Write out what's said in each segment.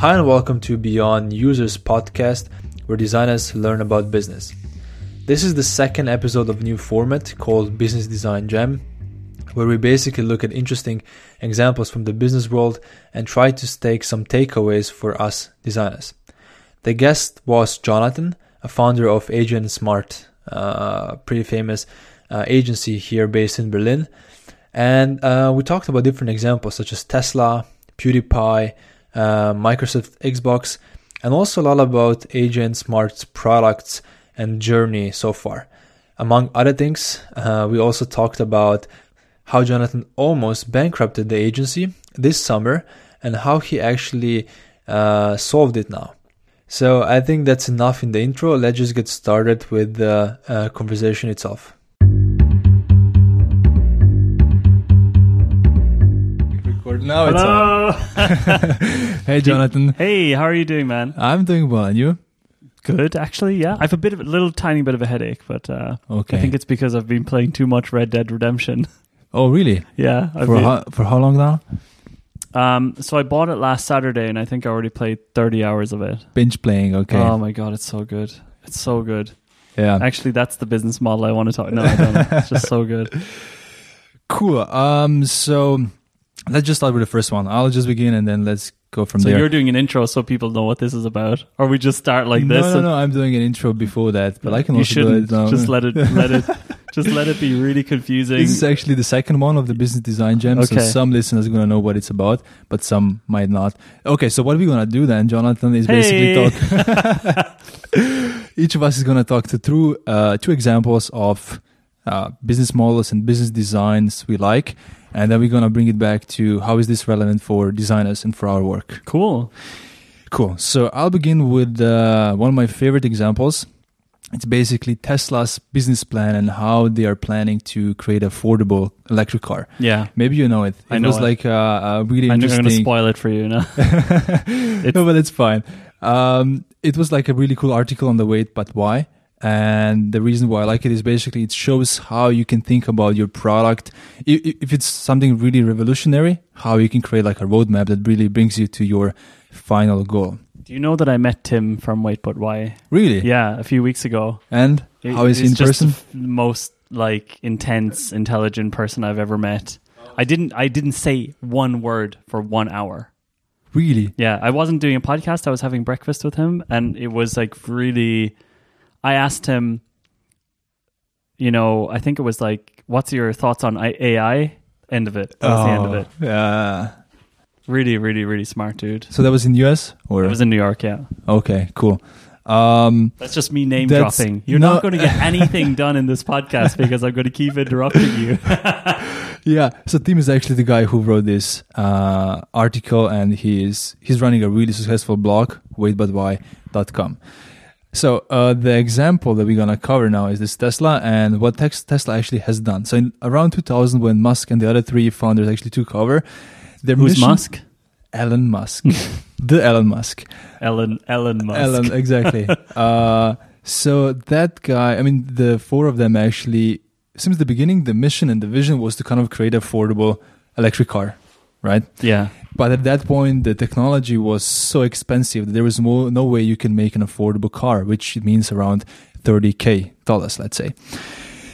Hi, and welcome to Beyond Users podcast, where designers learn about business. This is the second episode of new format called Business Design Jam, where we basically look at interesting examples from the business world and try to take some takeaways for us designers. The guest was Jonathan, a founder of AJ and Smart, uh, pretty famous uh, agency here based in Berlin. And uh, we talked about different examples such as Tesla, PewDiePie, uh, Microsoft Xbox, and also a lot about AJ and Smart's products and journey so far. Among other things, uh, we also talked about how Jonathan almost bankrupted the agency this summer and how he actually uh, solved it now. So I think that's enough in the intro. Let's just get started with the uh, conversation itself. Now. It's on. Hello. Hey, Jonathan. hey, how are you doing, man? I'm doing well, and you? Good, actually. Yeah, I have a bit of a little tiny bit of a headache, but uh, Okay. I think it's because I've been playing too much Red Dead Redemption. oh, really? yeah. I've For been- how, for how long now? um, so I bought it last Saturday, and I think I already played thirty hours of it. Binge playing. Okay. Oh my god, it's so good. It's so good. yeah. Actually, that's the business model I want to talk. No, I don't. It's just so good. Cool. Um. So let's just start with the first one. I'll just begin, and then let's go from So there. So you're doing an intro so people know what this is about, or we just start like no, this. no, and- no. I'm doing an intro before that, but I can you also do shouldn't it. now. just let it let it just let it be really confusing. This is actually the second one of the business design jam. So some listeners are gonna know what it's about, but some might not. Okay, so what we're gonna do then, Jonathan, is Hey. basically talk. Each of us is gonna talk to through uh, two examples of uh, business models and business designs we like, and then we're gonna bring it back to how is this relevant for designers and for our work. cool. Cool. So I'll begin with uh, one of my favorite examples. It's basically Tesla's business plan and how they are planning to create affordable electric car. Yeah. Maybe you know it. It I know was it. like a, a really I'm not going to spoil it for you now. no, but it's fine. Um, it was like a really cool article on the Wait But Why? And the reason why I like it is basically it shows how you can think about your product. If it's something really revolutionary, how you can create like a roadmap that really brings you to your final goal. Do you know that I met Tim from Wait But Why? Really? Yeah, a few weeks ago. And how is he in person? the most like intense, intelligent person I've ever met. I didn't. I didn't say one word for one hour. Really? Yeah, I wasn't doing a podcast. I was having breakfast with him, and it was like really. I asked him. You know, I think it was like, "What's your thoughts on AI?" End of it. That was the end of it. Oh, Yeah. Really, really, really smart dude. So that was in the US or It was in New York. Yeah. okay, cool. Um, That's just me name dropping. You're no- not going to get anything done in this podcast because I'm going to keep interrupting you. yeah. So Tim is actually the guy who wrote this uh, article, and he's he's running a really successful blog, waitbutwhy.com. So uh, the example that we're gonna cover now is this Tesla and what Tex- Tesla actually has done. So in around 2000, when Musk and the other three founders actually took over, their Who's mission- Musk? Elon Musk, the Elon Musk. Ellen Ellen Musk. Elon, exactly. uh, so that guy, I mean, the four of them actually, since the beginning, the mission and the vision was to kind of create affordable electric car, right? Yeah. But at that point, the technology was so expensive that there was mo- no way you can make an affordable car, which means around 30k dollars, let's say.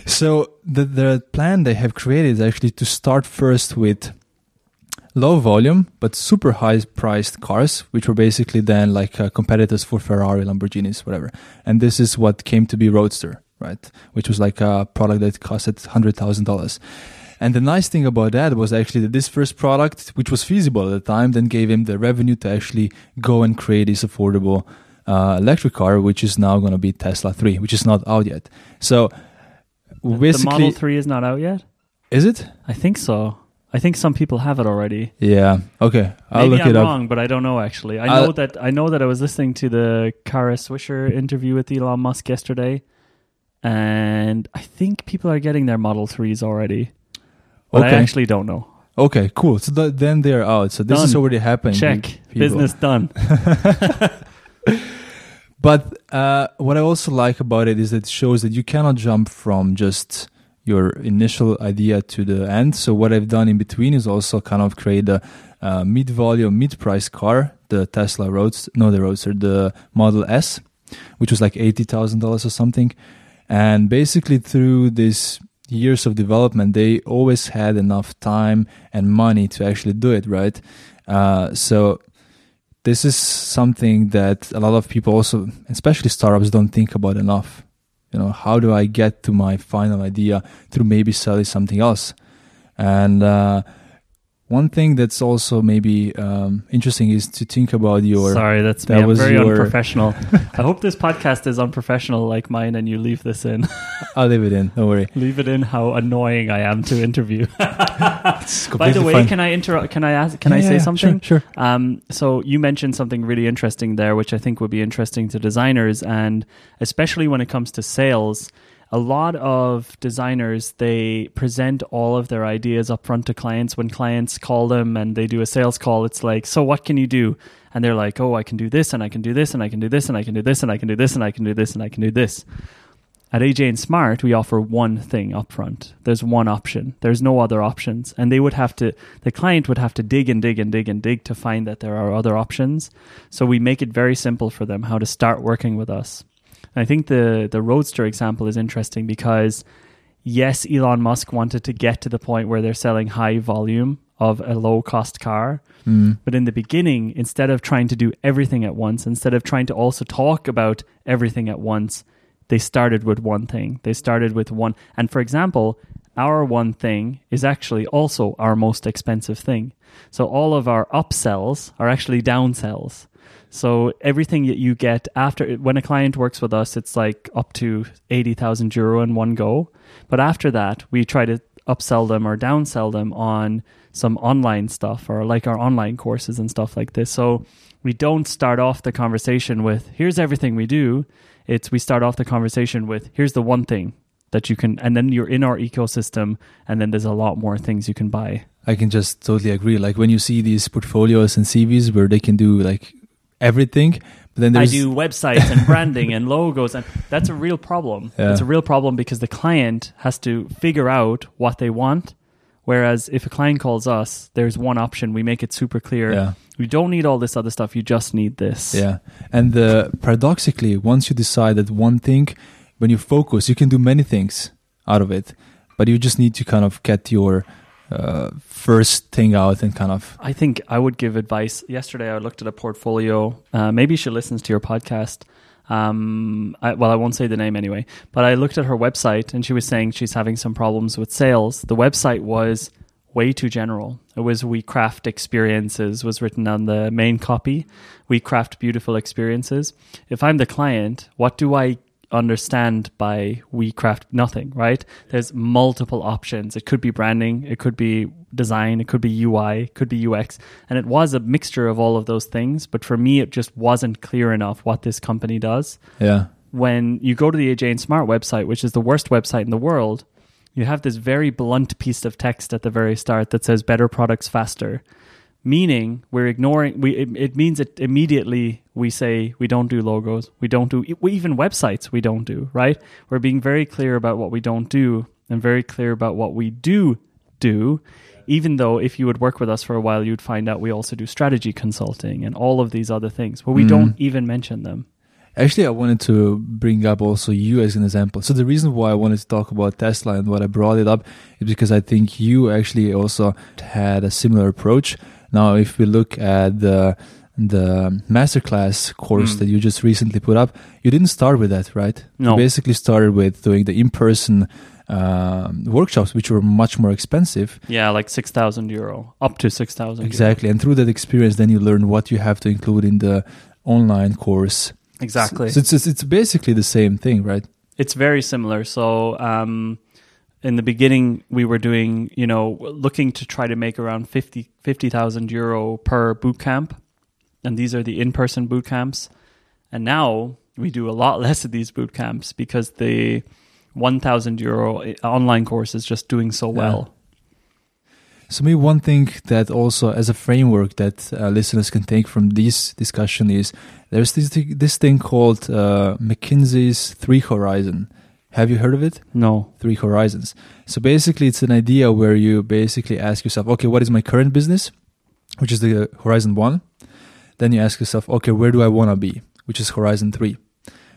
So the the plan they have created is actually to start first with low volume but super high priced cars, which were basically then like uh, competitors for Ferrari, Lamborghinis, whatever. And this is what came to be Roadster, right? Which was like a product that costed hundred thousand dollars. And the nice thing about that was actually that this first product, which was feasible at the time, then gave him the revenue to actually go and create this affordable uh, electric car, which is now going to be Tesla 3, which is not out yet. So the basically, Model 3 is not out yet? is it? I think so. I think some people have it already. Yeah. Okay. I'll Maybe look I'm it up. wrong, but I don't know actually. I I'll- know that I know that I was listening to the Kara Swisher interview with Elon Musk yesterday, and I think people are getting their Model 3s already. But I Okay. actually don't know. Okay, cool. So th- then they're out. So this is already happening. Check. Business done. But uh, what I also like about it is that it shows that you cannot jump from just your initial idea to the end. So what I've done in between is also kind of create a, uh, mid-volume, mid-price car, the Tesla Roadster, no, the Roadster, the Model S, which was like eighty thousand dollars or something. And basically, through this years of development, they always had enough time and money to actually do it, right? Uh, so this is something that a lot of people also, especially startups, don't think about enough. You know, how do I get to my final idea through maybe selling something else? And uh, one thing that's also maybe um, interesting is to think about your. Sorry, that's that me. I'm was very your- unprofessional. I hope this podcast is unprofessional like mine, and you leave this in. I'll leave it in. Don't worry. leave it in. How annoying I am to interview. By the way, can I interrupt? Can I ask? Can I say yeah, something? Sure. sure. Um, so you mentioned something really interesting there, which I think would be interesting to designers, and especially when it comes to sales. A lot of designers they present all of their ideas up front to clients. When clients call them and they do a sales call, it's like, "So what can you do?" And they're like, "Oh, I can do this, and I can do this, and I can do this, and I can do this, and I can do this, and I can do this, and I can do this." At AJ and Smart, we offer one thing up front. There's one option. There's no other options. And they would have to, the client would have to dig and dig and dig and dig to find that there are other options. So we make it very simple for them how to start working with us. And I think the, the Roadster example is interesting because, yes, Elon Musk wanted to get to the point where they're selling high volume of a low cost car. Mm. But in the beginning, instead of trying to do everything at once, instead of trying to also talk about everything at once, they started with one thing. They started with one. And for example, our one thing is actually also our most expensive thing. So all of our upsells are actually downsells. So everything that you get after when a client works with us, it's like up to 80,000 euro in one go. But after that, we try to upsell them or downsell them on some online stuff or like our online courses and stuff like this. So we don't start off the conversation with here's everything we do. It's we start off the conversation with here's the one thing that you can and then you're in our ecosystem and then there's a lot more things you can buy. I can just totally agree. Like when you see these portfolios and CVs where they can do like everything, but then I do websites and branding and logos and that's a real problem. Yeah. It's a real problem because the client has to figure out what they want. Whereas if a client calls us, there's one option. We make it super clear. yeah, You don't need all this other stuff. You just need this. yeah. And uh, paradoxically, once you decide that one thing, when you focus, you can do many things out of it, but you just need to kind of get your uh, first thing out and kind of I think I would give advice. Yesterday, I looked at a portfolio. Uh, maybe she listens to your podcast. Um, I, well, I won't say the name anyway. But I looked at her website, and she was saying she's having some problems with sales. The website was way too general. It was "We craft experiences" was written on the main copy. We craft beautiful experiences. If I'm the client, what do I understand by we craft nothing right? There's multiple options. It could be branding it could be design it could be ui it could be ux and it was a mixture of all of those things but for me it just wasn't clear enough what this company does. Yeah, when you go to the AJ and Smart website, which is the worst website in the world, you have this very blunt piece of text at the very start that says better products faster. Meaning we're ignoring we it, it means it immediately we say we don't do logos, we don't do we, even websites we don't do, right? We're being very clear about what we don't do and very clear about what we do do. Even though if you would work with us for a while, you'd find out we also do strategy consulting and all of these other things, but we Mhm. don't even mention them. Actually, I wanted to bring up also you as an example. So the reason why I wanted to talk about Tesla and what I brought it up is because I think you actually also had a similar approach. Now, if we look at the the masterclass course Mm. that you just recently put up, you didn't start with that, right? No. You basically started with doing the in-person um, workshops, which were much more expensive. Yeah, like six thousand euro, up to six thousand. Exactly, and through that experience, then you learn what you have to include in the online course. exactly. So it's, it's it's basically the same thing, right? it's very similar. So, um, in the beginning, we were doing, you know, looking to try to make around 50 50,000 euro per boot camp, and these are the in-person boot camps. And now we do a lot less of these boot camps because the 1,000 euro online course is just doing so well. So maybe one thing that also as a framework that uh, listeners can take from this discussion is there's this thi- this thing called uh, McKinsey's Three Horizon. Have you heard of it? No. Three Horizons. So basically, it's an idea where you basically ask yourself, okay, what is my current business? which is the Horizon 1. Then you ask yourself, okay, where do I want to be? Which is Horizon 3.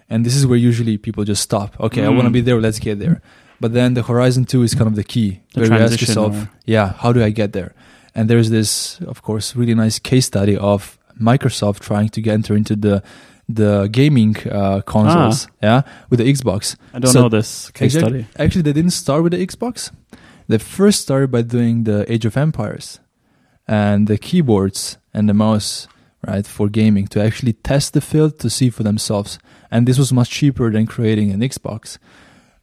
And this is where usually people just stop. Okay, I want to Mm. be there, let's get there. But then the Horizon 2 is kind of the key, The where you ask yourself, or- yeah, how do I get there? And there's this, of course, really nice case study of Microsoft trying to get enter into the the gaming uh, consoles, yeah, with the Xbox. I don't So- know this case Exactly. study. Actually, they didn't start with the Xbox. They first started by doing the Age of Empires and the keyboards and the mouse, right, for gaming to actually test the field to see for themselves. And this was much cheaper than creating an Xbox.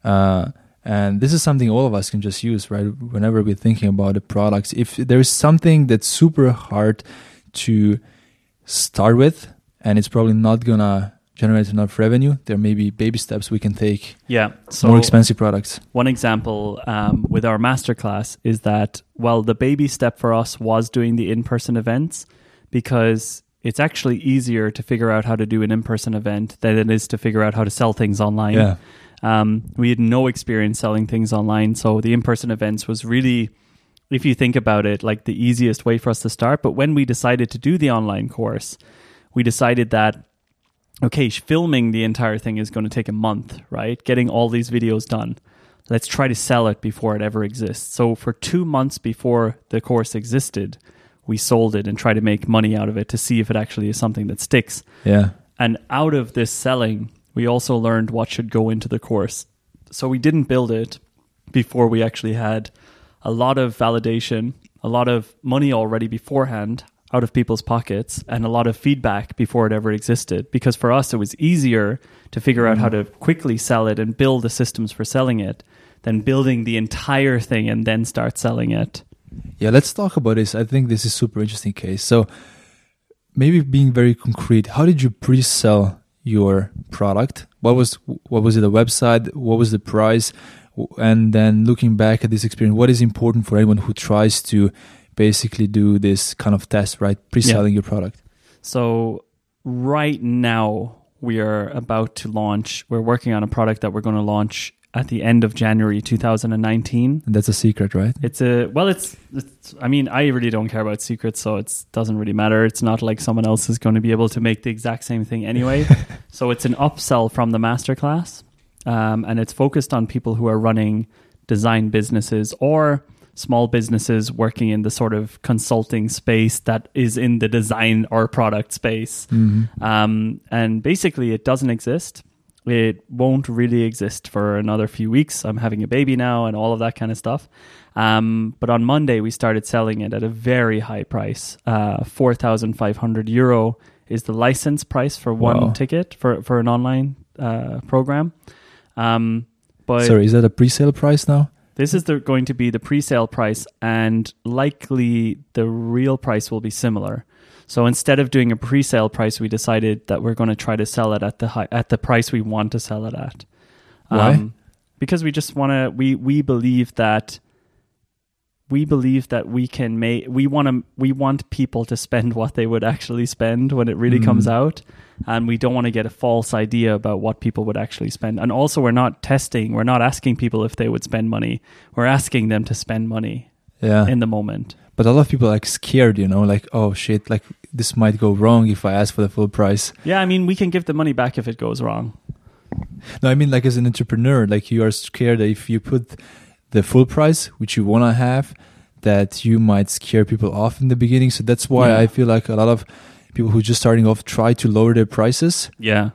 Uh, and this is something all of us can just use, right? Whenever we're thinking about the products, if there's something that's super hard to start with, and it's probably not gonna generate enough revenue, there may be baby steps we can take Yeah. So more expensive products. one example um, with our masterclass is that well, the baby step for us was doing the in-person events because it's actually easier to figure out how to do an in-person event than it is to figure out how to sell things online. Yeah. Um, we had no experience selling things online, so the in-person events was really, if you think about it, like the easiest way for us to start. But when we decided to do the online course, we decided that okay, filming the entire thing is going to take a month, right? Getting all these videos done. Let's try to sell it before it ever exists. So for two months before the course existed, we sold it and tried to make money out of it to see if it actually is something that sticks. Yeah. And out of this selling, we also learned what should go into the course. So we didn't build it before we actually had a lot of validation, a lot of money already beforehand out of people's pockets, and a lot of feedback before it ever existed. Because for us, it was easier to figure out how mm-hmm. to quickly sell it and build the systems for selling it than building the entire thing and then start selling it. Yeah, let's talk about this. I think this is super interesting case. So maybe being very concrete, how did you pre-sell your product? What was what was it a website? What was the price? And then looking back at this experience, what is important for anyone who tries to basically do this kind of test, right? Pre-selling your product. So right now we are about to launch. We're working on a product that we're going to launch at the end of January 2019. And that's a secret, right? It's a well, it's, it's. I mean, I really don't care about secrets, so it doesn't really matter. It's not like someone else is going to be able to make the exact same thing anyway. so it's an upsell from the masterclass, um, and it's focused on people who are running design businesses or small businesses working in the sort of consulting space that is in the design or product space. Um, and basically, it doesn't exist. It won't really exist for another few weeks. I'm having a baby now and all of that kind of stuff. Um, but on Monday, we started selling it at a very high price. Uh, 4,500 euro is the license price for one Wow. ticket for, for an online uh, program. Um, but Sorry, is that a pre-sale price now? This is the, going to be the pre-sale price, and likely the real price will be similar. So instead of doing a pre-sale price, we decided that we're going to try to sell it at the high, at the price we want to sell it at. Um, Why? because we just want to. We we believe that we believe that we can make. We want to. We want people to spend what they would actually spend when it really comes Mm. out, and we don't want to get a false idea about what people would actually spend. And also, we're not testing. We're not asking people if they would spend money. We're asking them to spend money Yeah. in the moment. but a lot of people are like scared, you know, like, oh shit, like this might go wrong if I ask for the full price. Yeah, I mean, we can give the money back if it goes wrong. No, I mean like as an entrepreneur, like you are scared that if you put the full price, which you want to have, that you might scare people off in the beginning. So that's why Yeah. I feel like a lot of people who are just starting off try to lower their prices. Yeah.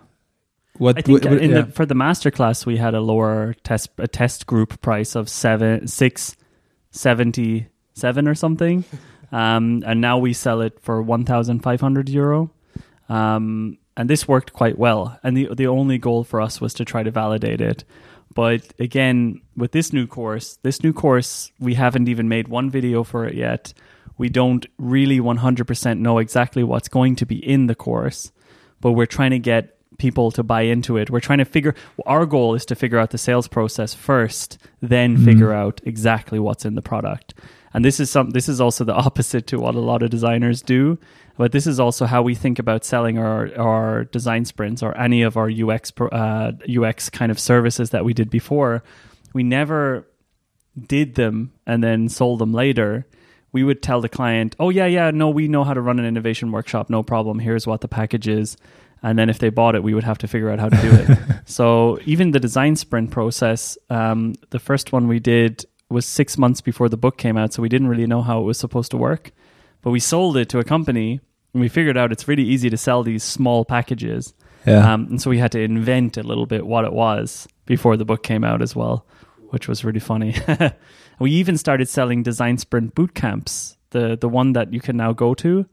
What I think what- in yeah. the, for the masterclass we had a lower test a test group price of seven six seventy seven or something, um, and now we sell it for one thousand five hundred euro, um, and this worked quite well. And the the only goal for us was to try to validate it. But again, with this new course, this new course we haven't even made one video for it yet. We don't really one hundred percent know exactly what's going to be in the course, but we're trying to get people to buy into it. We're trying to figure our goal is to figure out the sales process first, then figure out exactly what's in the product. And this is some this is also the opposite to what a lot of designers do. But this is also how we think about selling our, our design sprints or any of our UX uh, UX kind of services that we did before. We never did them and then sold them later. We would tell the client, "Oh yeah, yeah, no, we know how to run an innovation workshop, no problem. Here's what the package is." And then if they bought it, we would have to figure out how to do it. so even the design sprint process, um, the first one we did was six months before the book came out, so we didn't really know how it was supposed to work. But we sold it to a company, and we figured out it's really easy to sell these small packages. Yeah. Um, and so we had to invent a little bit what it was before the book came out as well, which was really funny. we even started selling design sprint boot camps, the the one that you can now go to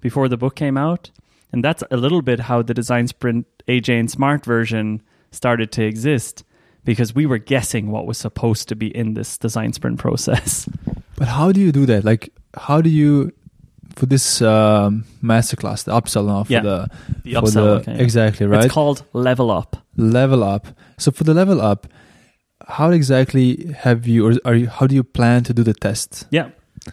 before the book came out. And that's a little bit how the design sprint AJ and Smart version started to exist because we were guessing what was supposed to be in this design sprint process. But how do you do that? Like, how do you for this um, masterclass, the upsell now for Yeah, the The for upsell, the okay. exactly right It's called Level Up. level up. So for the level up, how exactly have you or are you? How do you plan to do the test? Yeah.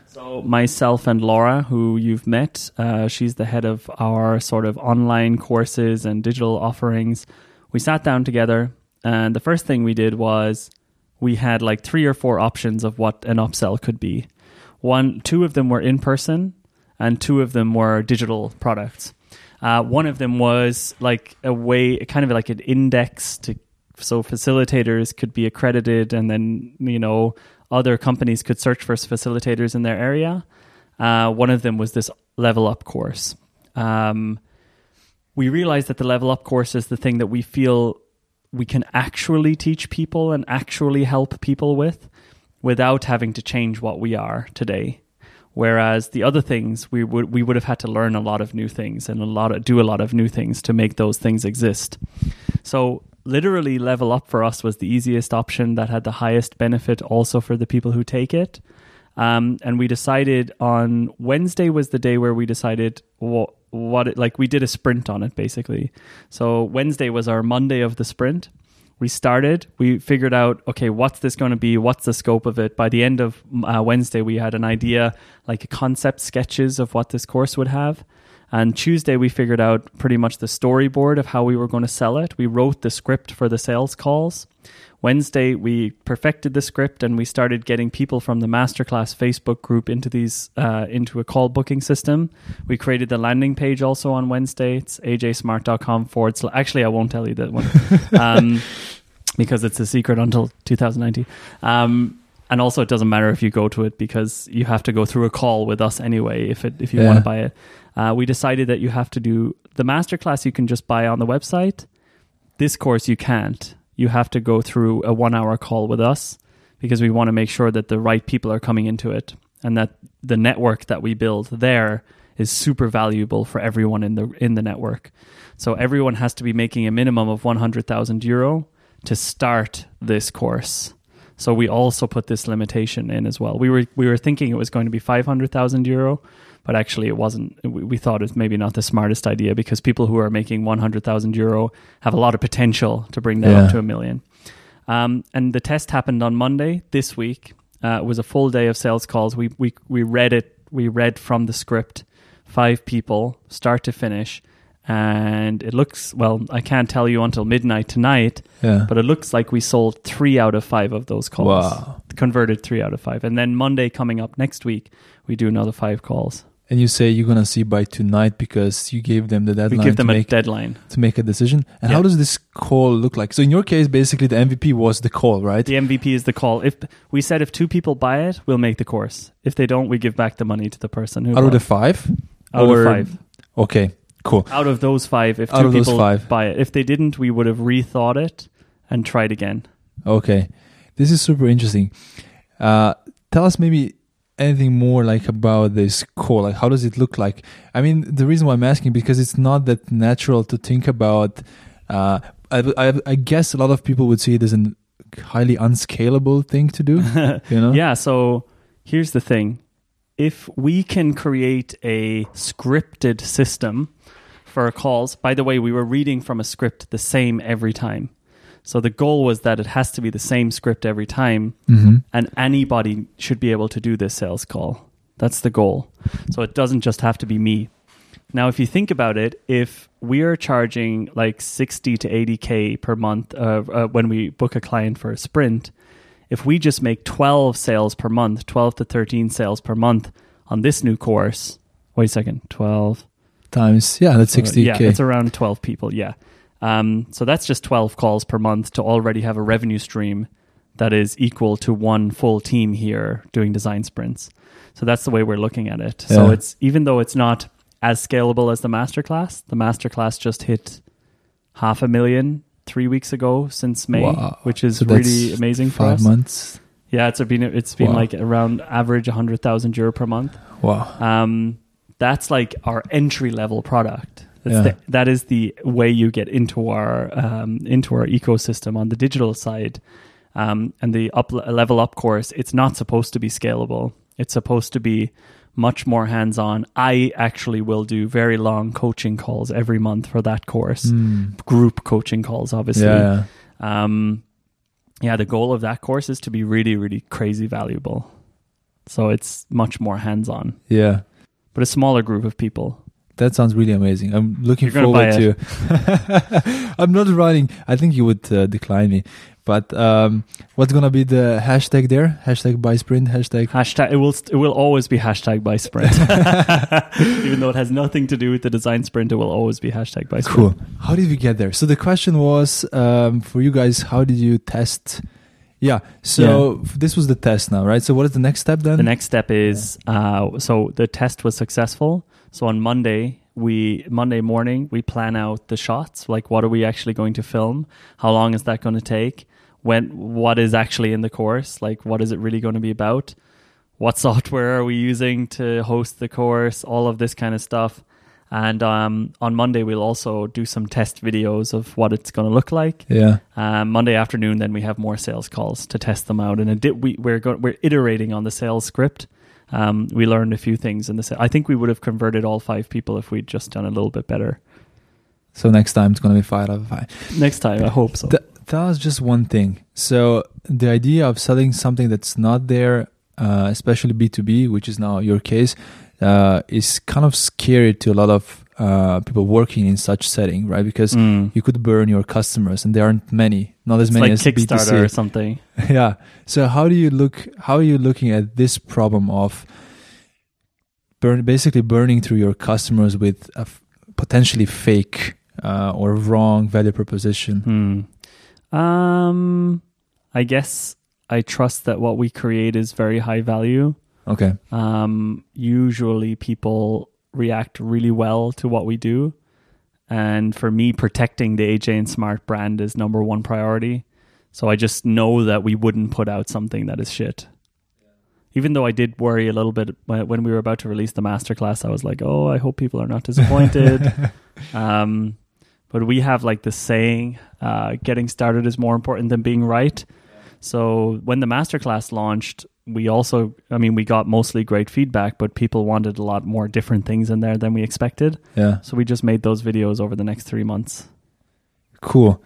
So myself and Laura, who you've met, uh, she's the head of our sort of online courses and digital offerings. We sat down together, and the first thing we did was we had like three or four options of what an upsell could be. One, two of them were in person, and two of them were digital products. Uh, one of them was like a way, kind of like an index to, so facilitators could be accredited, and then you know other companies could search for facilitators in their area. Uh, one of them was this level up course. Um, we realized that the level up course is the thing that we feel we can actually teach people and actually help people with without having to change what we are today. Whereas the other things we would we would have had to learn a lot of new things and a lot of do a lot of new things to make those things exist. So literally level up for us was the easiest option that had the highest benefit also for the people who take it. Um, and we decided on Wednesday was the day where we decided what what it, like we did a sprint on it basically. So Wednesday was our Monday of the sprint. We started. We figured out okay, what's this going to be? What's the scope of it? By the end of uh, Wednesday, we had an idea, like concept sketches of what this course would have. And Tuesday, we figured out pretty much the storyboard of how we were going to sell it. We wrote the script for the sales calls. Wednesday, we perfected the script and we started getting people from the masterclass Facebook group into these uh, into a call booking system. We created the landing page also on Wednesday. It's ajsmart.com forward slash. Actually, I won't tell you that one um, because it's a secret until 2019. Um, and also, it doesn't matter if you go to it because you have to go through a call with us anyway if it if you Yeah. want to buy it. Uh, we decided that you have to do the masterclass. You can just buy on the website. This course you can't. You have to go through a one-hour call with us because we want to make sure that the right people are coming into it and that the network that we build there is super valuable for everyone in the in the network. So everyone has to be making a minimum of 100,000 euro to start this course. So we also put this limitation in as well. We were we were thinking it was going to be 500,000 euro, but actually it wasn't. We, we thought it was maybe not the smartest idea because people who are making 100,000 euro have a lot of potential to bring that Yeah. up to a million. Um, and the test happened on Monday this week. Uh, it was a full day of sales calls. We we we read it. We read from the script, five people, start to finish, and it looks well. I can't tell you until midnight tonight, Yeah. but it looks like we sold three out of five of those calls. Wow. Converted three out of five, and then Monday coming up next week, we do another five calls. And you say you're gonna see by tonight because you gave them the deadline we give them to a make deadline. to make a decision. And Yeah. how does this call look like? So in your case, basically the MVP was the call, right? The MVP is the call. If we said if two people buy it, we'll make the course. If they don't, we give back the money to the person who Out of the five? out or- of five. Okay, cool. Out of those five, if two people five. buy it, if they didn't, we would have rethought it and tried again. Okay, this is super interesting. Uh, tell us maybe anything more like about this call. Like, how does it look like? I mean, the reason why I'm asking because it's not that natural to think about. Uh, I, I, I guess a lot of people would see it as a highly unscalable thing to do. You know? Yeah, so here's the thing. If we can create a scripted system for calls, by the way, we were reading from a script the same every time. So the goal was that it has to be the same script every time, Mm-hmm. and anybody should be able to do this sales call. That's the goal. So it doesn't just have to be me. Now, if you think about it, if we are charging like 60 to 80K per month uh, uh, when we book a client for a sprint, if we just make 12 sales per month, 12 to 13 sales per month, on this new course. Wait a second, twelve times yeah, that's sixty yeah, it's around 12 people. Yeah. Um, so that's just 12 calls per month to already have a revenue stream that is equal to one full team here doing design sprints. So that's the way we're looking at it. So it's even though it's not as scalable as the masterclass, the masterclass just hit half a million three weeks ago since May, Wow. which is So really amazing for Five us. months. Yeah, it's been it's been Wow. like around average 100,000 euro per month Wow. um, that's like our entry level product. That's Yeah. the, that is the way you get into our um, into our ecosystem on the digital side. Um, and the up level up course, it's not supposed to be scalable. It's supposed to be much more hands on. I actually will do very long coaching calls every month for that course, Mm. group coaching calls, obviously. Yeah. Um, yeah, the goal of that course is to be really, really crazy valuable. So it's much more hands on Yeah. but a smaller group of people. That sounds really amazing. I'm looking You're forward to. I'm not running. I think you would uh, decline me. But um, what's gonna be the hashtag there? Hashtag buy sprint. Hashtag. Hashtag it will st- it will always be hashtag by sprint, even though it has nothing to do with the design sprint. It will always be hashtag by sprint. Cool. How did we get there? So the question was um, for you guys. How did you test? Yeah. So f- this was the test now, right? So what is the next step then? The next step is uh, so the test was successful. So on Monday we Monday morning we plan out the shots. Like what are we actually going to film? How long is that going to take? When what is actually in the course? Like what is it really going to be about? What software are we using to host the course? All of this kind of stuff. And um, on Monday we'll also do some test videos of what it's going to look like. Yeah. Um, Monday afternoon, then we have more sales calls to test them out, and it we, we're go- we're iterating on the sales script. Um, we learned a few things in I think we would have converted all five people if we'd just done a little bit better. So next time it's gonna be five out of five. Next time, I hope so. Th- that was just one thing. So the idea of selling something that's not there, uh, especially B two B, which is now your case, uh, is kind of scary to a lot of uh, people working in such setting, right? Because Mm. you could burn your customers, and there aren't many, not as It's many like as Kickstarter or B2C. something. yeah. So how do you look? How are you looking at this problem of burn, basically burning through your customers with a f- potentially fake uh, or wrong value proposition? Hmm. Um, I guess I trust that what we create is very high value. Okay. Um, usually people react really well to what we do. And for me, protecting the AJ and Smart brand is number one priority. So I just know that we wouldn't put out something that is shit. Even though I did worry a little bit when when we were about to release the masterclass, I was like, oh, I hope people are not disappointed. um, but we have like the saying, uh, getting started is more important than being right. So when the masterclass launched, we also, I mean, we got mostly great feedback, but people wanted a lot more different things in there than we expected. Yeah. So we just made those videos over the next three months. Cool.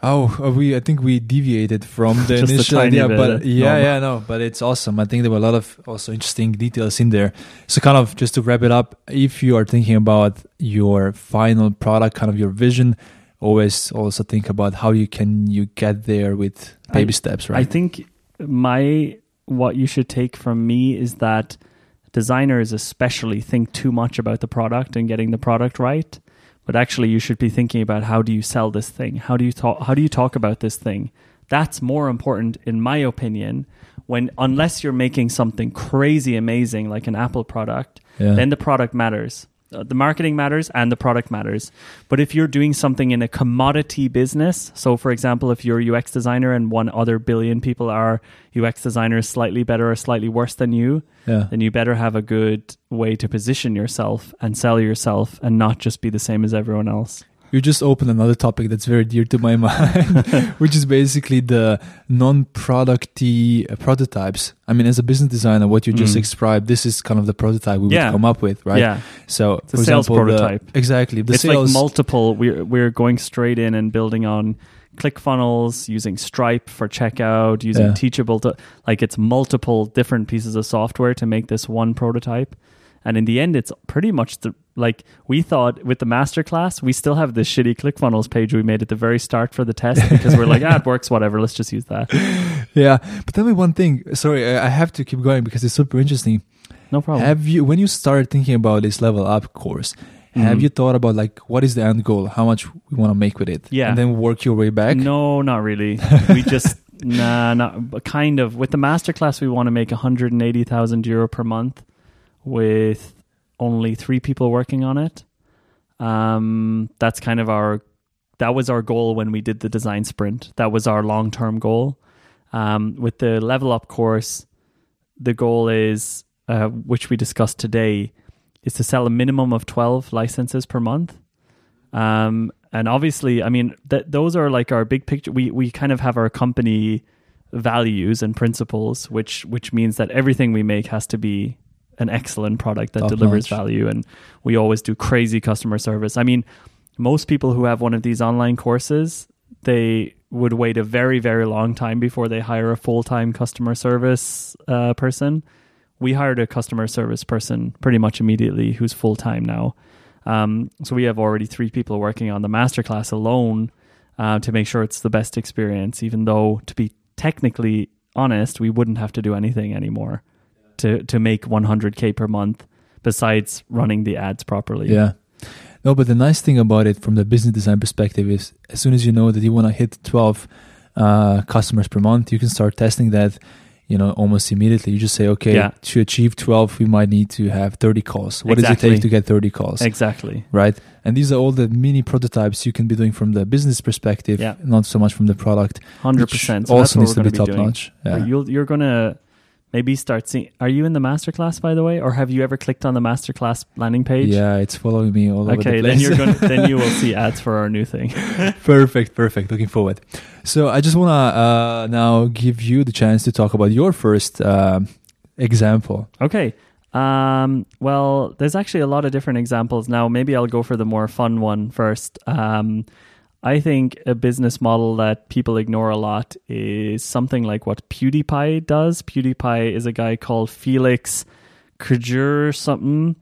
Oh, uh, we I think we deviated from the initial idea, bit, but yeah, normal. yeah, no, but it's awesome. I think there were a lot of also interesting details in there. So, kind of just to wrap it up, if you are thinking about your final product, kind of your vision, always also think about how you can you get there with baby I- steps, right? I think my what you should take from me is that designers especially think too much about the product and getting the product right but actually you should be thinking about how do you sell this thing how do you talk how do you talk about this thing that's more important in my opinion when unless you're making something crazy amazing like an apple product yeah. then the product matters. Uh, the marketing matters and the product matters. But if you're doing something in a commodity business, so for example, if you're a UX designer and one other billion people are UX designers slightly better or slightly worse than you, yeah. then you better have a good way to position yourself and sell yourself and not just be the same as everyone else. You just opened another topic that's very dear to my mind, which is basically the non-producty uh, prototypes. I mean, as a business designer, what you just Mm. described, this is kind of the prototype we Yeah. would come up with, right? Yeah. So, It's a sales example, the- prototype. exactly. The it's sales. like multiple we're we're going straight in and building on ClickFunnels, using Stripe for checkout, using Yeah. Teachable to like it's multiple different pieces of software to make this one prototype. And in the end, it's pretty much the like we thought with the masterclass, we still have this shitty ClickFunnels page we made at the very start for the test because we're like, ah, it works, whatever. Let's just use that. yeah. But tell me one thing. Sorry, I have to keep going because it's super interesting. No problem. Have you, when you started thinking about this level up course, have Mhm. you thought about like what is the end goal? How much we want to make with it? Yeah. And then work your way back? No, not really. we just nah, not kind of. With the masterclass, we want to make 180,000 euro per month with only three people working on it. Um, that's kind of our. That was our goal when we did the design sprint. That was our long term goal. Um, with the level up course, the goal is, uh, which we discussed today, is to sell a minimum of 12 licenses per month. Um, and obviously, I mean, th- those are like our big picture. We, we kind of have our company values and principles, which, which means that everything we make has to be an excellent product that Top delivers notch. value. And we always do crazy customer service. I mean, most people who have one of these online courses, they would wait a very, very long time before they hire a full time customer service uh, person. We hired a customer service person pretty much immediately who's full time now. Um, so we have already three people working on the masterclass alone uh, to make sure it's the best experience, even though, to be technically honest, we wouldn't have to do anything anymore to, to make 100K per month besides running the ads properly. Yeah. No, but the nice thing about it from the business design perspective is as soon as you know that you want to hit 12 uh, customers per month, you can start testing that, you know, almost immediately. You just say, okay, Yeah. to achieve 12, we might need to have 30 calls. What does it take to get 30 calls? Exactly. right? And these are all the mini prototypes you can be doing from the business perspective, Yeah. not so much from the product. 100%. So also needs to we're be top doing. notch. Yeah. You'll, you're gonna maybe start seeing. Are you in the masterclass by the way, or have you ever clicked on the masterclass landing page? Yeah, it's following me all over the Okay, then you're going. to Then you will see ads for our new thing. perfect, perfect. Looking forward. So I just want to uh, now give you the chance to talk about your first um example. Okay. Um, well, there's actually a lot of different examples now. Maybe I'll go for the more fun one first. Um, I think a business model that people ignore a lot is something like what PewDiePie does. PewDiePie is a guy called Felix Kujur something.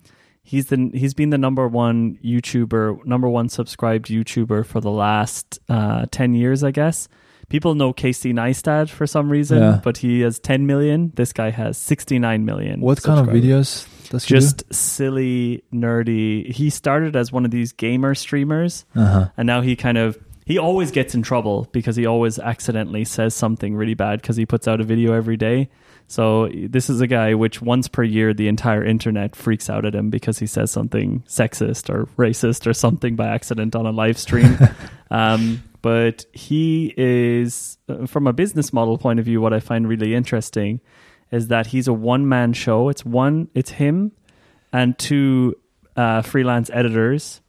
He's the he's been the number one YouTuber, number one subscribed YouTuber for the last uh, ten years, I guess. People know Casey Neistat for some reason, Yeah. but he has 10 million. This guy has 69 million. What kind of videos does he do? Just silly, nerdy. He started as one of these gamer streamers, Uh-huh. and now he kind of he always gets in trouble because he always accidentally says something really bad because he puts out a video every day. So this is a guy which once per year the entire internet freaks out at him because he says something sexist or racist or something by accident on a live stream. um, but he is, uh, from a business model point of view, what I find really interesting is that he's a one man show. It's one, it's him and two uh, freelance editors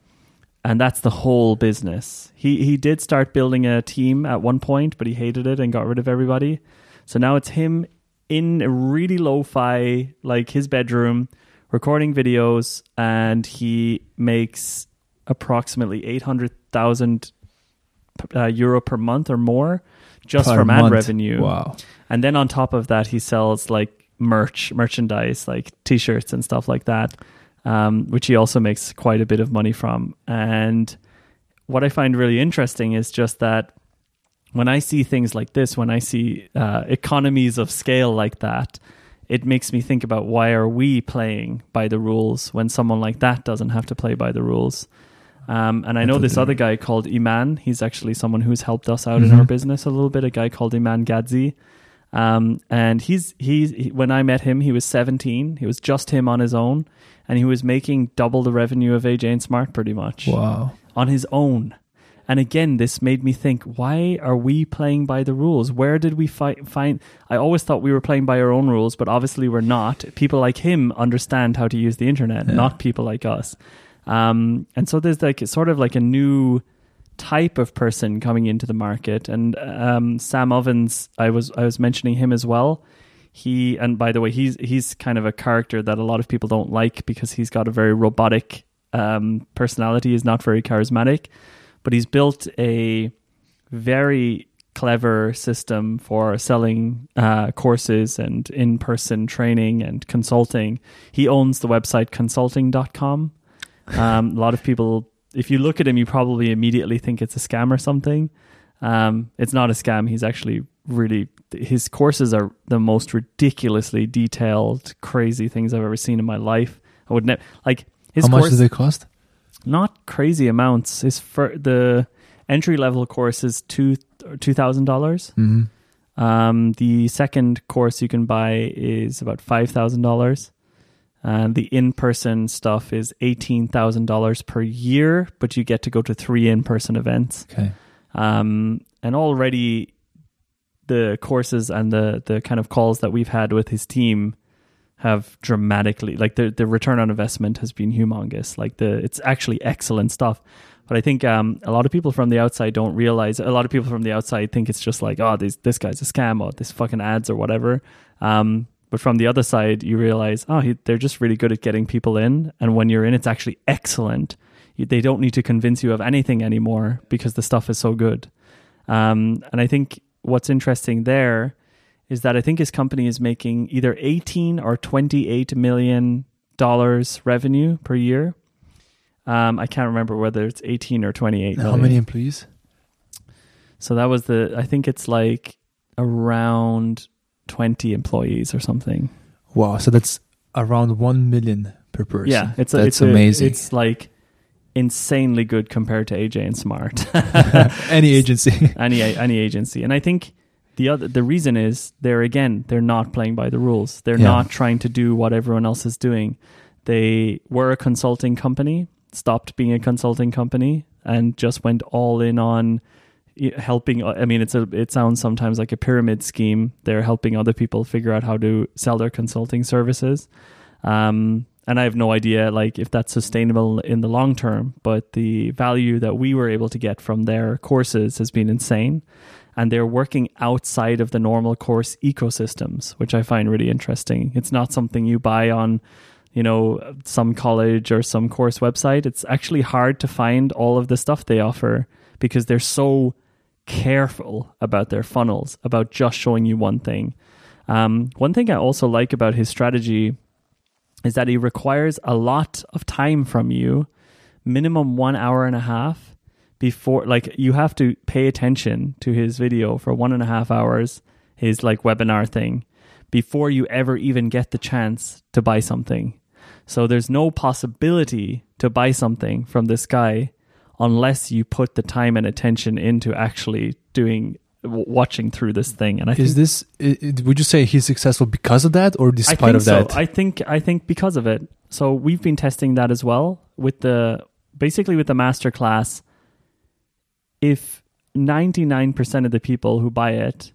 and that's the whole business. He he did start building a team at one point, but he hated it and got rid of everybody. So now it's him in a really lo-fi, like his bedroom, recording videos, and he makes approximately eight hundred thousand uh, euro per month or more just Per from ad revenue. Wow. And then on top of that, he sells like merch, merchandise, like t-shirts and stuff like that, um, which he also makes quite a bit of money from. And what I find really interesting is just that when I see things like this, when I see uh, economies of scale like that, it makes me think about why are we playing by the rules when someone like that doesn't have to play by the rules. Um, and I know this other guy called Iman. He's actually someone who's helped us out in Mhm. our business a little bit. A guy called Iman Gadzi. Um, and he's he's he, when I met him, he was 17. He was just him on his own, and he was making double the revenue of AJ and Smart pretty much Wow. on his own. And again, this made me think: Why are we playing by the rules? Where did we fi- find? I always thought we were playing by our own rules, but obviously we're not. People like him understand how to use the internet, Yeah. not people like us. Um, and so there's like sort of like a new type of person coming into the market. And um, Sam Ovens, I was I was mentioning him as well. He and by the way, he's he's kind of a character that a lot of people don't like because he's got a very robotic um, personality. He's not very charismatic, but he's built a very clever system for selling uh, courses and in-person training and consulting. He owns the website consulting.com. Um, a lot of people, if you look at him, you probably immediately think it's a scam or something. Um, it's not a scam. He's actually really his courses are the most ridiculously detailed, crazy things I've ever seen in my life. I would never like his How much course, do they cost? not crazy amounts. His for the entry level course is two two thousand dollars. hmm Um, the second course you can buy is about five thousand dollars, and the in person stuff is eighteen thousand dollars per year. But you get to go to three in person events. Okay. Um, and already the courses and the the kind of calls that we've had with his team have dramatically like the the return on investment has been humongous. Like the it's actually excellent stuff. But I think um, a lot of people from the outside don't realize. A lot of people from the outside think it's just like, oh, this this guy's a scam, or this fucking ads or whatever. Um, but from the other side, you realize, oh, he, they're just really good at getting people in, and when you're in, it's actually excellent. You, they don't need to convince you of anything anymore because the stuff is so good. Um, and I think what's interesting there is that I think his company is making either 18 or 28 million dollars revenue per year. Um, I can't remember whether it's 18 or 28 How million. many employees? So that was the, I think it's like around 20 employees or something. Wow. So that's around one million per person. Yeah, it's a, that's it's a- amazing. it's like insanely good compared to AJ and Smart. Any agency. any any agency. And I think the other the reason is they're again they're not playing by the rules. They're Yeah. not trying to do what everyone else is doing. They were a consulting company, stopped being a consulting company, and just went all in on helping. I mean, it's a it sounds sometimes like a pyramid scheme. They're helping other people figure out how to sell their consulting services. Um, and I have no idea like if that's sustainable in the long term, but the value that we were able to get from their courses has been insane. And they're working outside of the normal course ecosystems, which I find really interesting. It's not something you buy on, you know, some college or some course website. It's actually hard to find all of the stuff they offer because they're so careful about their funnels, about just showing you one thing. Um, one thing I also like about his strategy is that he requires a lot of time from you, minimum one hour and a half before, like, you have to pay attention to his video for one and a half hours, his like webinar thing, before you ever even get the chance to buy something. So there's no possibility to buy something from this guy unless you put the time and attention into actually doing watching through this thing. And I think Is this? Would you say he's successful because of that, or despite of that? So. I think I think because of it. So we've been testing that as well with the basically with the master class. If ninety nine percent of the people who buy it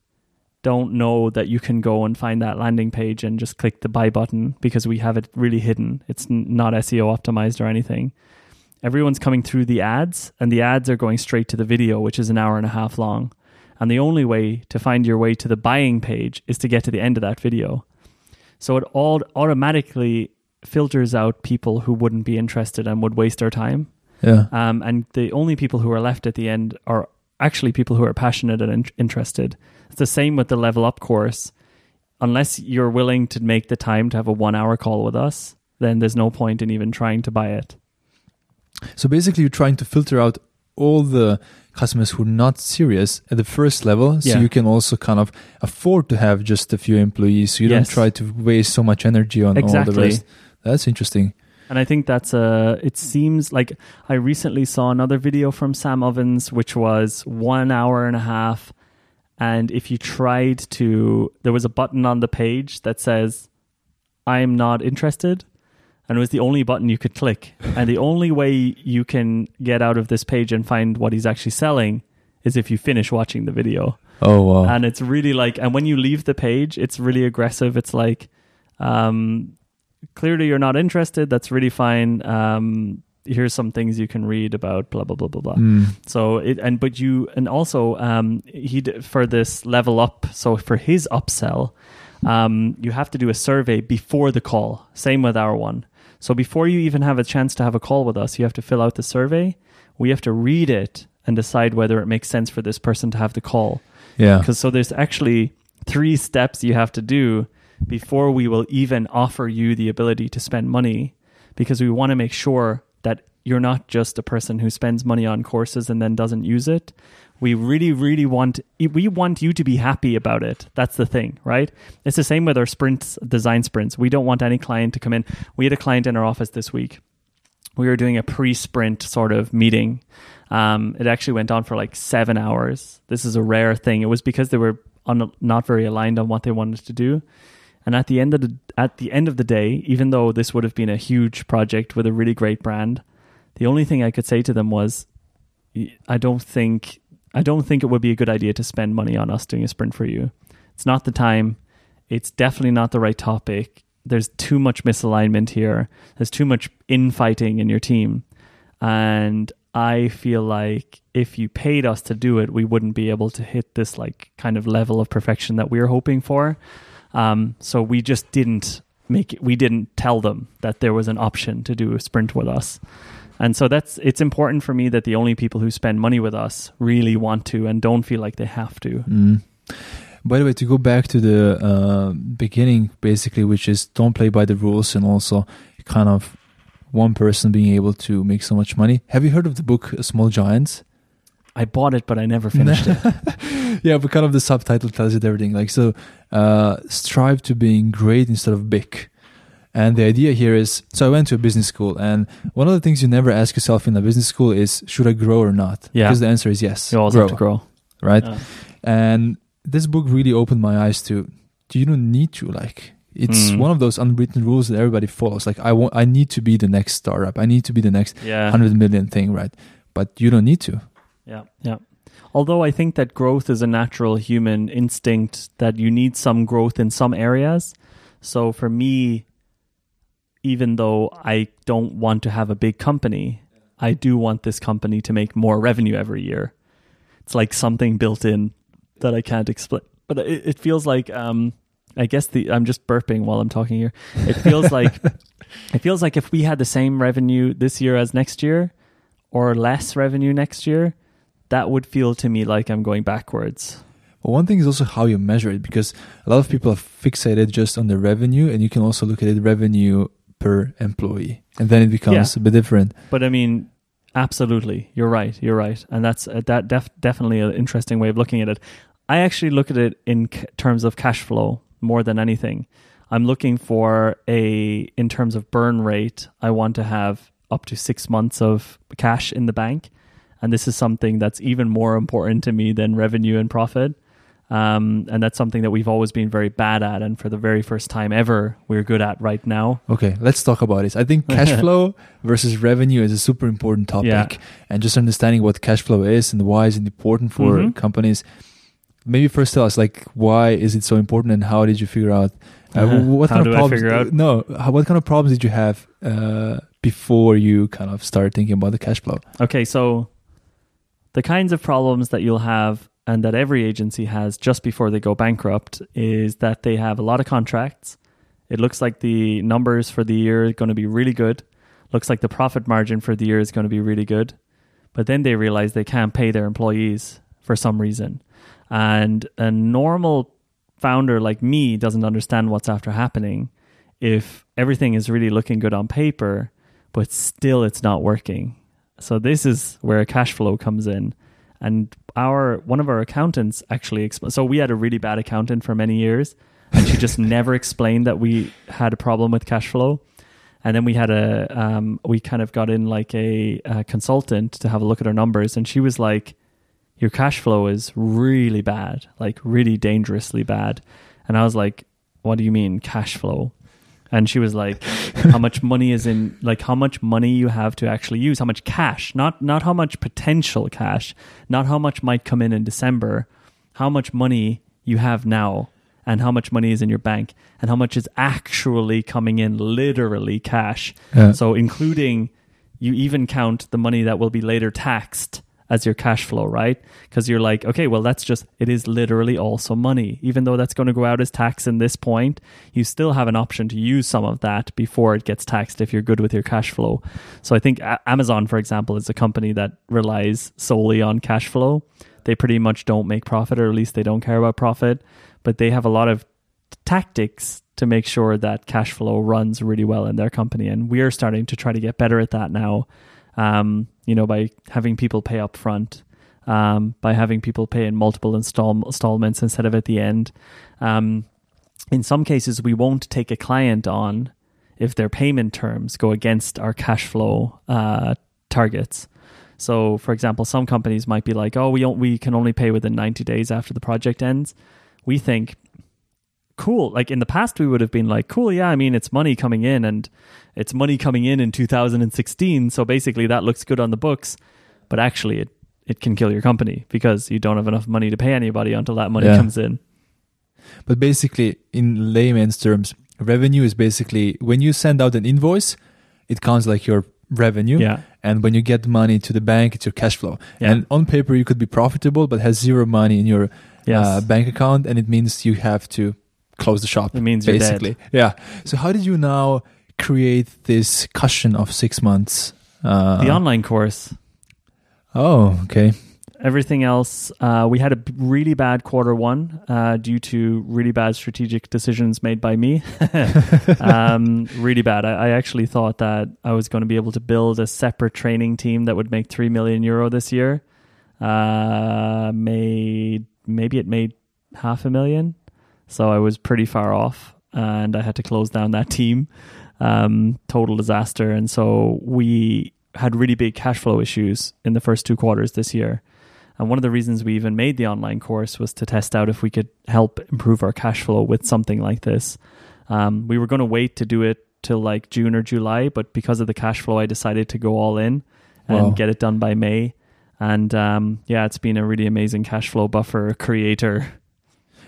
don't know that you can go and find that landing page and just click the buy button because we have it really hidden. It's not SEO optimized or anything. Everyone's coming through the ads, and the ads are going straight to the video, which is an hour and a half long. And the only way to find your way to the buying page is to get to the end of that video. So it all automatically filters out people who wouldn't be interested and would waste their time. yeah. Um, and the only people who are left at the end are actually people who are passionate and in- interested. It's the same with the level up course. Unless you're willing to make the time to have a one hour call with us, then there's no point in even trying to buy it. So basically, you're trying to filter out all the customers who are not serious at the first level, so Yeah. you can also kind of afford to have just a few employees. So you Yes. don't try to waste so much energy on exactly. all the rest. That's interesting. And I think that's a. It seems like I recently saw another video from Sam Ovens, which was one hour and a half. And if you tried to, there was a button on the page that says, "I'm not interested," and it was the only button you could click. and the only way you can get out of this page and find what he's actually selling is if you finish watching the video. Oh wow! and it's really like and when you leave the page it's really aggressive. It's like um clearly you're not interested. That's really fine. Um here's some things you can read about blah blah blah blah blah. Mm. so it and but you and also um he did for this level up so for his upsell um you have to do a survey before the call. Same with our one so before you even have a chance to have a call with us you have to fill out the survey we have to read it and decide whether it makes sense for this person to have the call Yeah. because so there's actually three steps you have to do before we will even offer you the ability to spend money because we want to make sure that you're not just a person who spends money on courses and then doesn't use it. We really, really want we want you to be happy about it. That's the thing, right? It's the same with our sprints, design sprints. We don't want any client to come in. We had a client in our office this week. We were doing a pre-sprint sort of meeting. Um, it actually went on for like seven hours. This is a rare thing. It was because they were on, not very aligned on what they wanted to do. And at the end of the at the end of the day, even though this would have been a huge project with a really great brand, the only thing I could say to them was, I don't think I don't think it would be a good idea to spend money on us doing a sprint for you. It's not the time. It's definitely not the right topic. There's too much misalignment here. There's too much infighting in your team. And I feel like if you paid us to do it, we wouldn't be able to hit this like kind of level of perfection that we are hoping for. Um, so we just didn't make it, we didn't tell them that there was an option to do a sprint with us. And so that's it's important for me that the only people who spend money with us really want to and don't feel like they have to. Mm. By the way, to go back to the uh, beginning, basically, which is don't play by the rules and also kind of one person being able to make so much money. Have you heard of the book Small Giants? I bought it, but I never finished it. yeah, but kind of the subtitle tells it everything. Like, so uh, strive to being great instead of big. And the idea here is so I went to a business school, and one of the things you never ask yourself in a business school is should I grow or not? Yeah. Because the answer is yes. You always grow, have to grow. Right? Yeah. And this book really opened my eyes to do you don't need to like it's mm. one of those unwritten rules that everybody follows. Like I want I need to be the next startup. I need to be the next yeah. 100 million thing, right? But you don't need to. Yeah. Yeah. Although I think that growth is a natural human instinct that you need some growth in some areas. So for me, even though I don't want to have a big company, I do want this company to make more revenue every year. It's like something built in that I can't explain. But it, it feels like um, I guess the I'm just burping while I'm talking here. It feels like it feels like if we had the same revenue this year as next year, or less revenue next year, that would feel to me like I'm going backwards. Well, one thing is also how you measure it because a lot of people are fixated just on the revenue, and you can also look at it revenue per employee, and then it becomes yeah. a bit different. But I mean, absolutely, you're right. You're right, and that's uh, that def- definitely an interesting way of looking at it. I actually look at it in c- terms of cash flow more than anything. I'm looking for a in terms of burn rate. I want to have up to six months of cash in the bank, and this is something that's even more important to me than revenue and profit. Um, and that's something that we've always been very bad at, and for the very first time ever, we're good at right now. Okay, let's talk about it. I think cash flow versus revenue is a super important topic, yeah. and just understanding what cash flow is and why is it important for mm-hmm. companies. Maybe first tell us like why is it so important, and how did you figure out uh, what kind of problems? No, how, what kind of problems did you have uh, before you kind of start thinking about the cash flow? Okay, so the kinds of problems that you'll have and that every agency has just before they go bankrupt is that they have a lot of contracts. It looks like the numbers for the year are going to be really good. Looks like the profit margin for the year is going to be really good. But then they realize they can't pay their employees for some reason. And a normal founder like me doesn't understand what's after happening if everything is really looking good on paper, but still it's not working. So this is where cash flow comes in. And our one of our accountants actually expl- so we had a really bad accountant for many years and she just never explained that we had a problem with cash flow. And then we had a um, we kind of got in like a, a, consultant to have a look at our numbers and she was like your cash flow is really bad like really dangerously bad. And i was like what do you mean cash flow and she was like how much money is in like how much money you have to actually use how much cash not not how much potential cash not how much might come in in december how much money you have now and how much money is in your bank and how much is actually coming in literally cash yeah. so including you even count the money that will be later taxed as your cash flow, right? Because you're like, okay, well, that's just, it is literally also money. Even though that's going to go out as tax in this point, you still have an option to use some of that before it gets taxed if you're good with your cash flow. So I think Amazon, for example, is a company that relies solely on cash flow. They pretty much don't make profit, or at least they don't care about profit, but they have a lot of tactics to make sure that cash flow runs really well in their company. And we're starting to try to get better at that now, um, you know, by having people pay up front, um, by having people pay in multiple install- installments instead of at the end. Um, in some cases, we won't take a client on if their payment terms go against our cash flow uh, targets. So, for example, some companies might be like, "Oh, we we can only pay within 90 days after the project ends." We think, cool. Like in the past, we would have been like, "Cool, yeah, I mean, it's money coming in, and it's money coming in in 2016, so basically that looks good on the books." But actually, it it can kill your company because you don't have enough money to pay anybody until that money Yeah. comes in. But basically, in layman's terms, revenue is basically when you send out an invoice, it counts like your revenue. Yeah. And when you get money to the bank, it's your cash flow. Yeah. And on paper, you could be profitable, but has zero money in your Yes. uh, bank account, and it means you have to close the shop. It means you're dead. basically, yeah. So how did you now create this cushion of six months? Uh, the online course. oh, okay. Everything else, uh, we had a really bad quarter one uh, due to really bad strategic decisions made by me. um, really bad. I, I actually thought that I was going to be able to build a separate training team that would make three million euro this year. Uh, made maybe it made half a million, so I was pretty far off, and I had to close down that team. Um, total disaster, and so we had really big cash flow issues in the first two quarters this year. And one of the reasons we even made the online course was to test out if we could help improve our cash flow with something like this. Um, we were going to wait to do it till like June or July, but because of the cash flow, I decided to go all in and Wow. get it done by May. And um, yeah, it's been a really amazing cash flow buffer creator.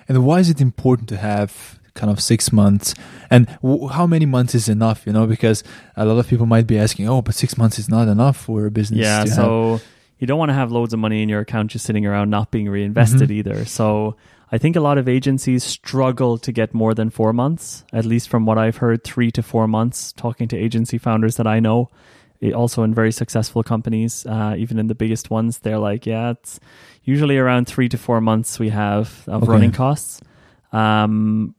And why is it important to have kind of six months? And w- how many months is enough? You know, because a lot of people might be asking, "Oh, but six months is not enough for a business." Yeah, to have." so you don't want to have loads of money in your account just sitting around not being reinvested Mhm. either. So I think a lot of agencies struggle to get more than four months, at least from what I've heard, three to four months, talking to agency founders that I know. Also in very successful companies, uh, even in the biggest ones, they're like, yeah, it's usually around three to four months we have of Okay. running costs. Um,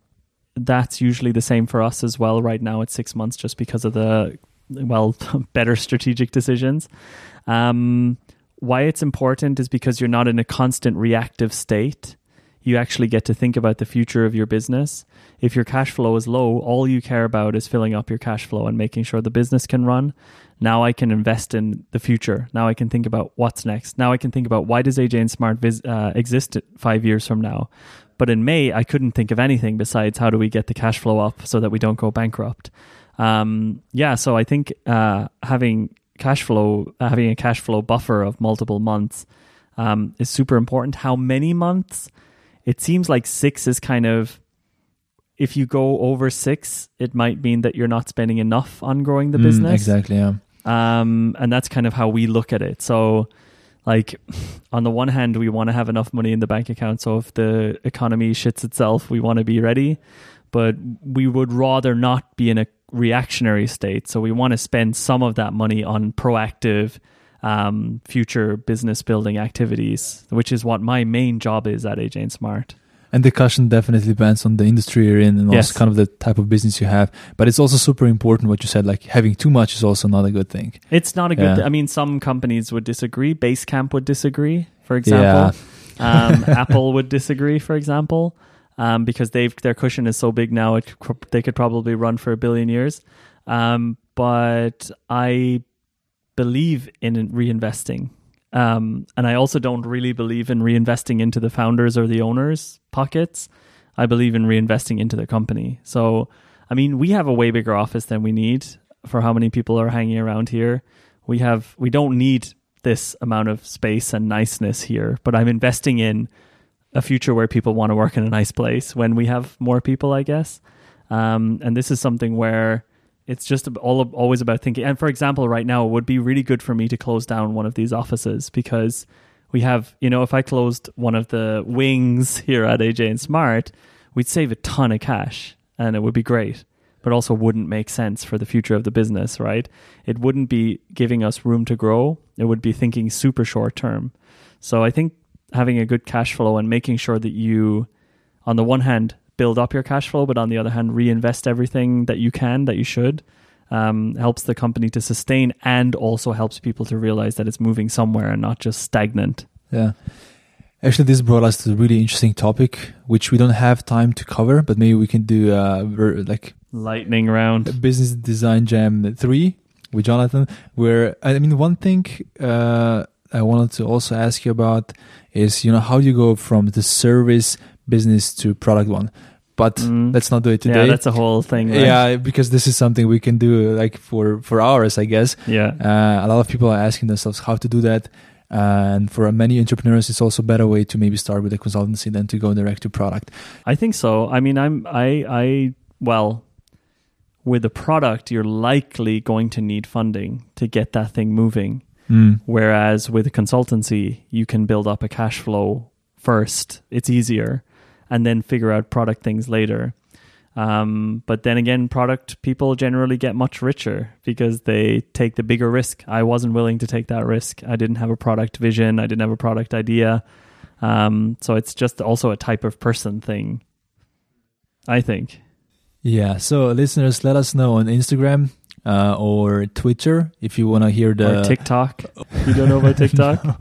that's usually the same for us as well. Right now, it's six months just because of the well better strategic decisions. Um, why it's important is because you're not in a constant reactive state. You actually get to think about the future of your business. If your cash flow is low, all you care about is filling up your cash flow and making sure the business can run. Now I can invest in the future. Now I can think about what's next. Now I can think about why does AJ and Smart vis- uh, exist five years from now. But in May, I couldn't think of anything besides how do we get the cash flow up so that we don't go bankrupt. Um, yeah, so I think uh, having cash flow, uh, having a cash flow buffer of multiple months um, is super important. How many months? It seems like six is kind of. If you go over six, it might mean that you're not spending enough on growing the Mm, business exactly. Yeah. um, and that's kind of how we look at it. So, like, on the one hand, we want to have enough money in the bank account, so if the economy shits itself, we want to be ready. But we would rather not be in a reactionary state, so we want to spend some of that money on proactive, um, future business building activities, which is what my main job is at AJ and Smart. And the cushion definitely depends on the industry you're in and Yes. also kind of the type of business you have. But it's also super important what you said, like having too much is also not a good thing. It's not a good. Yeah. I mean, some companies would disagree. Basecamp would disagree, for example. um, Apple would disagree, for example, um, because they've their cushion is so big now. It, they could probably run for a billion years. Um, but I believe in reinvesting. Um, and I also don't really believe in reinvesting into the founders or the owners' pockets. I believe in reinvesting into the company. So, I mean, we have a way bigger office than we need for how many people are hanging around here. We have we don't need this amount of space and niceness here, but I'm investing in a future where people want to work in a nice place when we have more people, I guess. Um, and this is something where it's just all always about thinking. And for example, right now it would be really good for me to close down one of these offices because we have, you know, if I closed one of the wings here at AJ and Smart, we'd save a ton of cash and it would be great, but also wouldn't make sense for the future of the business, right? It wouldn't be giving us room to grow. It would be thinking super short term. So I think having a good cash flow and making sure that you, on the one hand, build up your cash flow, but on the other hand, reinvest everything that you can, that you should. Um, helps the company to sustain and also helps people to realize that it's moving somewhere and not just stagnant. Yeah. Actually, this brought us to a really interesting topic, which we don't have time to cover, but maybe we can do uh, like Lightning round. business design jam three with Jonathan. Where I mean, one thing uh, I wanted to also ask you about is you know how do you go from the service business to product one, but Mm. let's not do it today. Yeah, that's a whole thing. Right? Yeah, because this is something we can do like for for hours, I guess. Yeah. Uh, a lot of people are asking themselves how to do that. and for many entrepreneurs, it's also a better way to maybe start with a consultancy than to go direct to product. I think so. I mean, I'm I I well, with a product, you're likely going to need funding to get that thing moving. Mm. Whereas with a consultancy, you can build up a cash flow first. It's easier, and then figure out product things later. Um, but then again, product people generally get much richer because they take the bigger risk. I wasn't willing to take that risk. I didn't have a product vision. I didn't have a product idea. Um, so it's just also a type of person thing. I think. Yeah. So listeners, let us know on Instagram uh, or Twitter if you want to hear the or TikTok. You don't know about TikTok?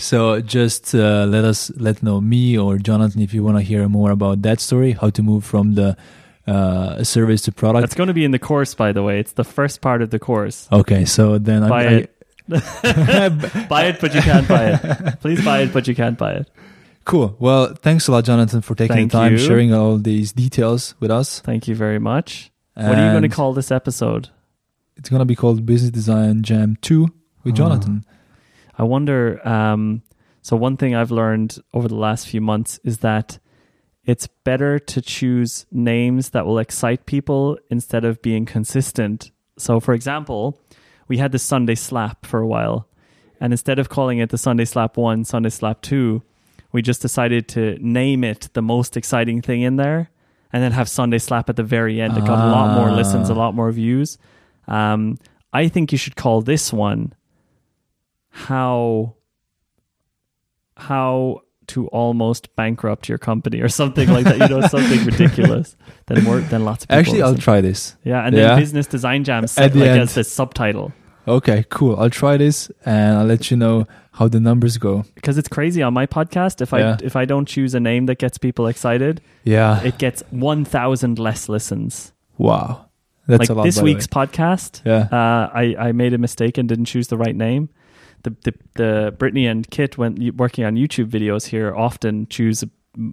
So just uh, let us let know me or Jonathan if you want to hear more about that story, how to move from the uh, service to product. That's going to be in the course, by the way. It's the first part of the course. okay, so then Buy I'm, it. buy it, but you can't buy it. Please buy it, but you can't buy it. cool. Well, thanks a lot, Jonathan, for taking Thank the time you. sharing all these details with us. Thank you very much. what are you going to call this episode? It's gonna be called Business Design Jam Two with Oh. Jonathan. I wonder. Um, so, one thing I've learned over the last few months is that it's better to choose names that will excite people instead of being consistent. So, for example, we had the Sunday Slap for a while, and instead of calling it the Sunday Slap 1, Sunday Slap 2, we just decided to name it the most exciting thing in there and then have Sunday Slap at the very end. It got a lot more listens, a Ah. lot more views. Um, I think you should call this one how how to almost bankrupt your company or something like that. You know, something ridiculous. Then more then lots of people. Actually, I'll try this. Yeah, and then business design jam set the like end. as the subtitle Okay, cool. I'll try this and I'll let you know how the numbers go. because it's crazy on my podcast. If I if I don't choose a name that gets people excited, Yeah. it gets one thousand less listens. wow. That's like a lot. this week's way. podcast, Yeah. uh, I I made a mistake and didn't choose the right name. The the the Brittany and Kit when working on YouTube videos here often choose a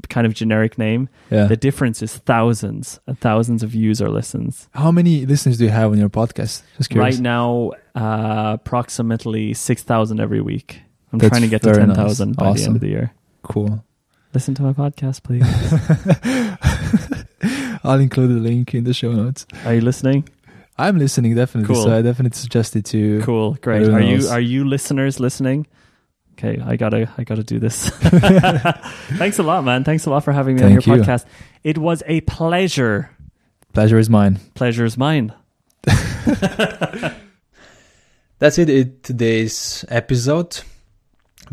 kind of generic name. Yeah. The difference is thousands and thousands of views or listens. How many listeners do you have on your podcast? Just curious. Right now, uh, approximately 6,000 every week. I'm That's trying to get to very nice. 10,000 by the end of the year. Cool. Listen to my podcast, please. I'll include the link in the show notes. Are you listening? I'm listening definitely, Cool. so I definitely suggest it to. Cool, great. Are you are you listeners listening? Okay, I gotta I gotta do this. Thanks a lot, man. Thanks a lot for having me on your you. podcast. It was a pleasure. Pleasure is mine. Pleasure is mine. That's it It today's episode.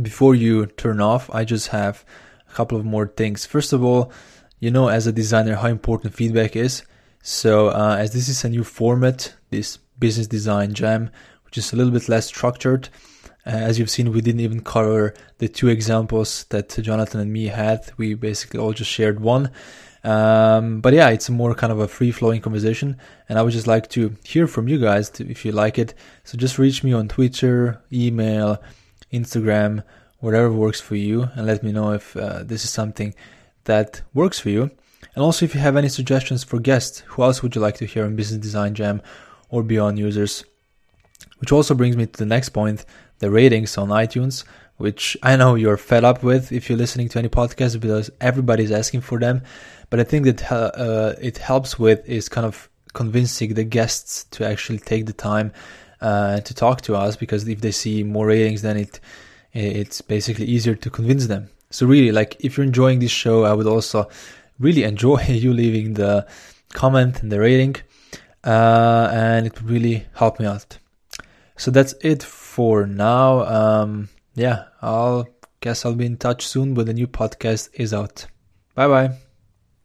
Before you turn off, I just have a couple of more things. First of all, you know, as a designer, how important feedback is. So, uh, as this is a new format, this business design jam, which is a little bit less structured, uh, as you've seen, we didn't even cover the two examples that Jonathan and me had. We basically all just shared one. Um, but yeah, it's more kind of a free flowing conversation. And I would just like to hear from you guys to, if you like it. So just reach me on Twitter, email, Instagram, whatever works for you, and let me know if uh, this is something that works for you. And also, if you have any suggestions for guests, who else would you like to hear on Business Design Jam or Beyond Users? Which also brings me to the next point the ratings on iTunes, which I know you're fed up with if you're listening to any podcast because everybody's asking for them. But I think that uh, it helps with is kind of convincing the guests to actually take the time uh, to talk to us because if they see more ratings, then it it's basically easier to convince them. So really, like if you're enjoying this show, I would also really enjoy you leaving the comment and the rating, uh, and it would really help me out. So that's it for now. Um, yeah, I'll guess I'll be in touch soon when the new podcast is out. Bye bye.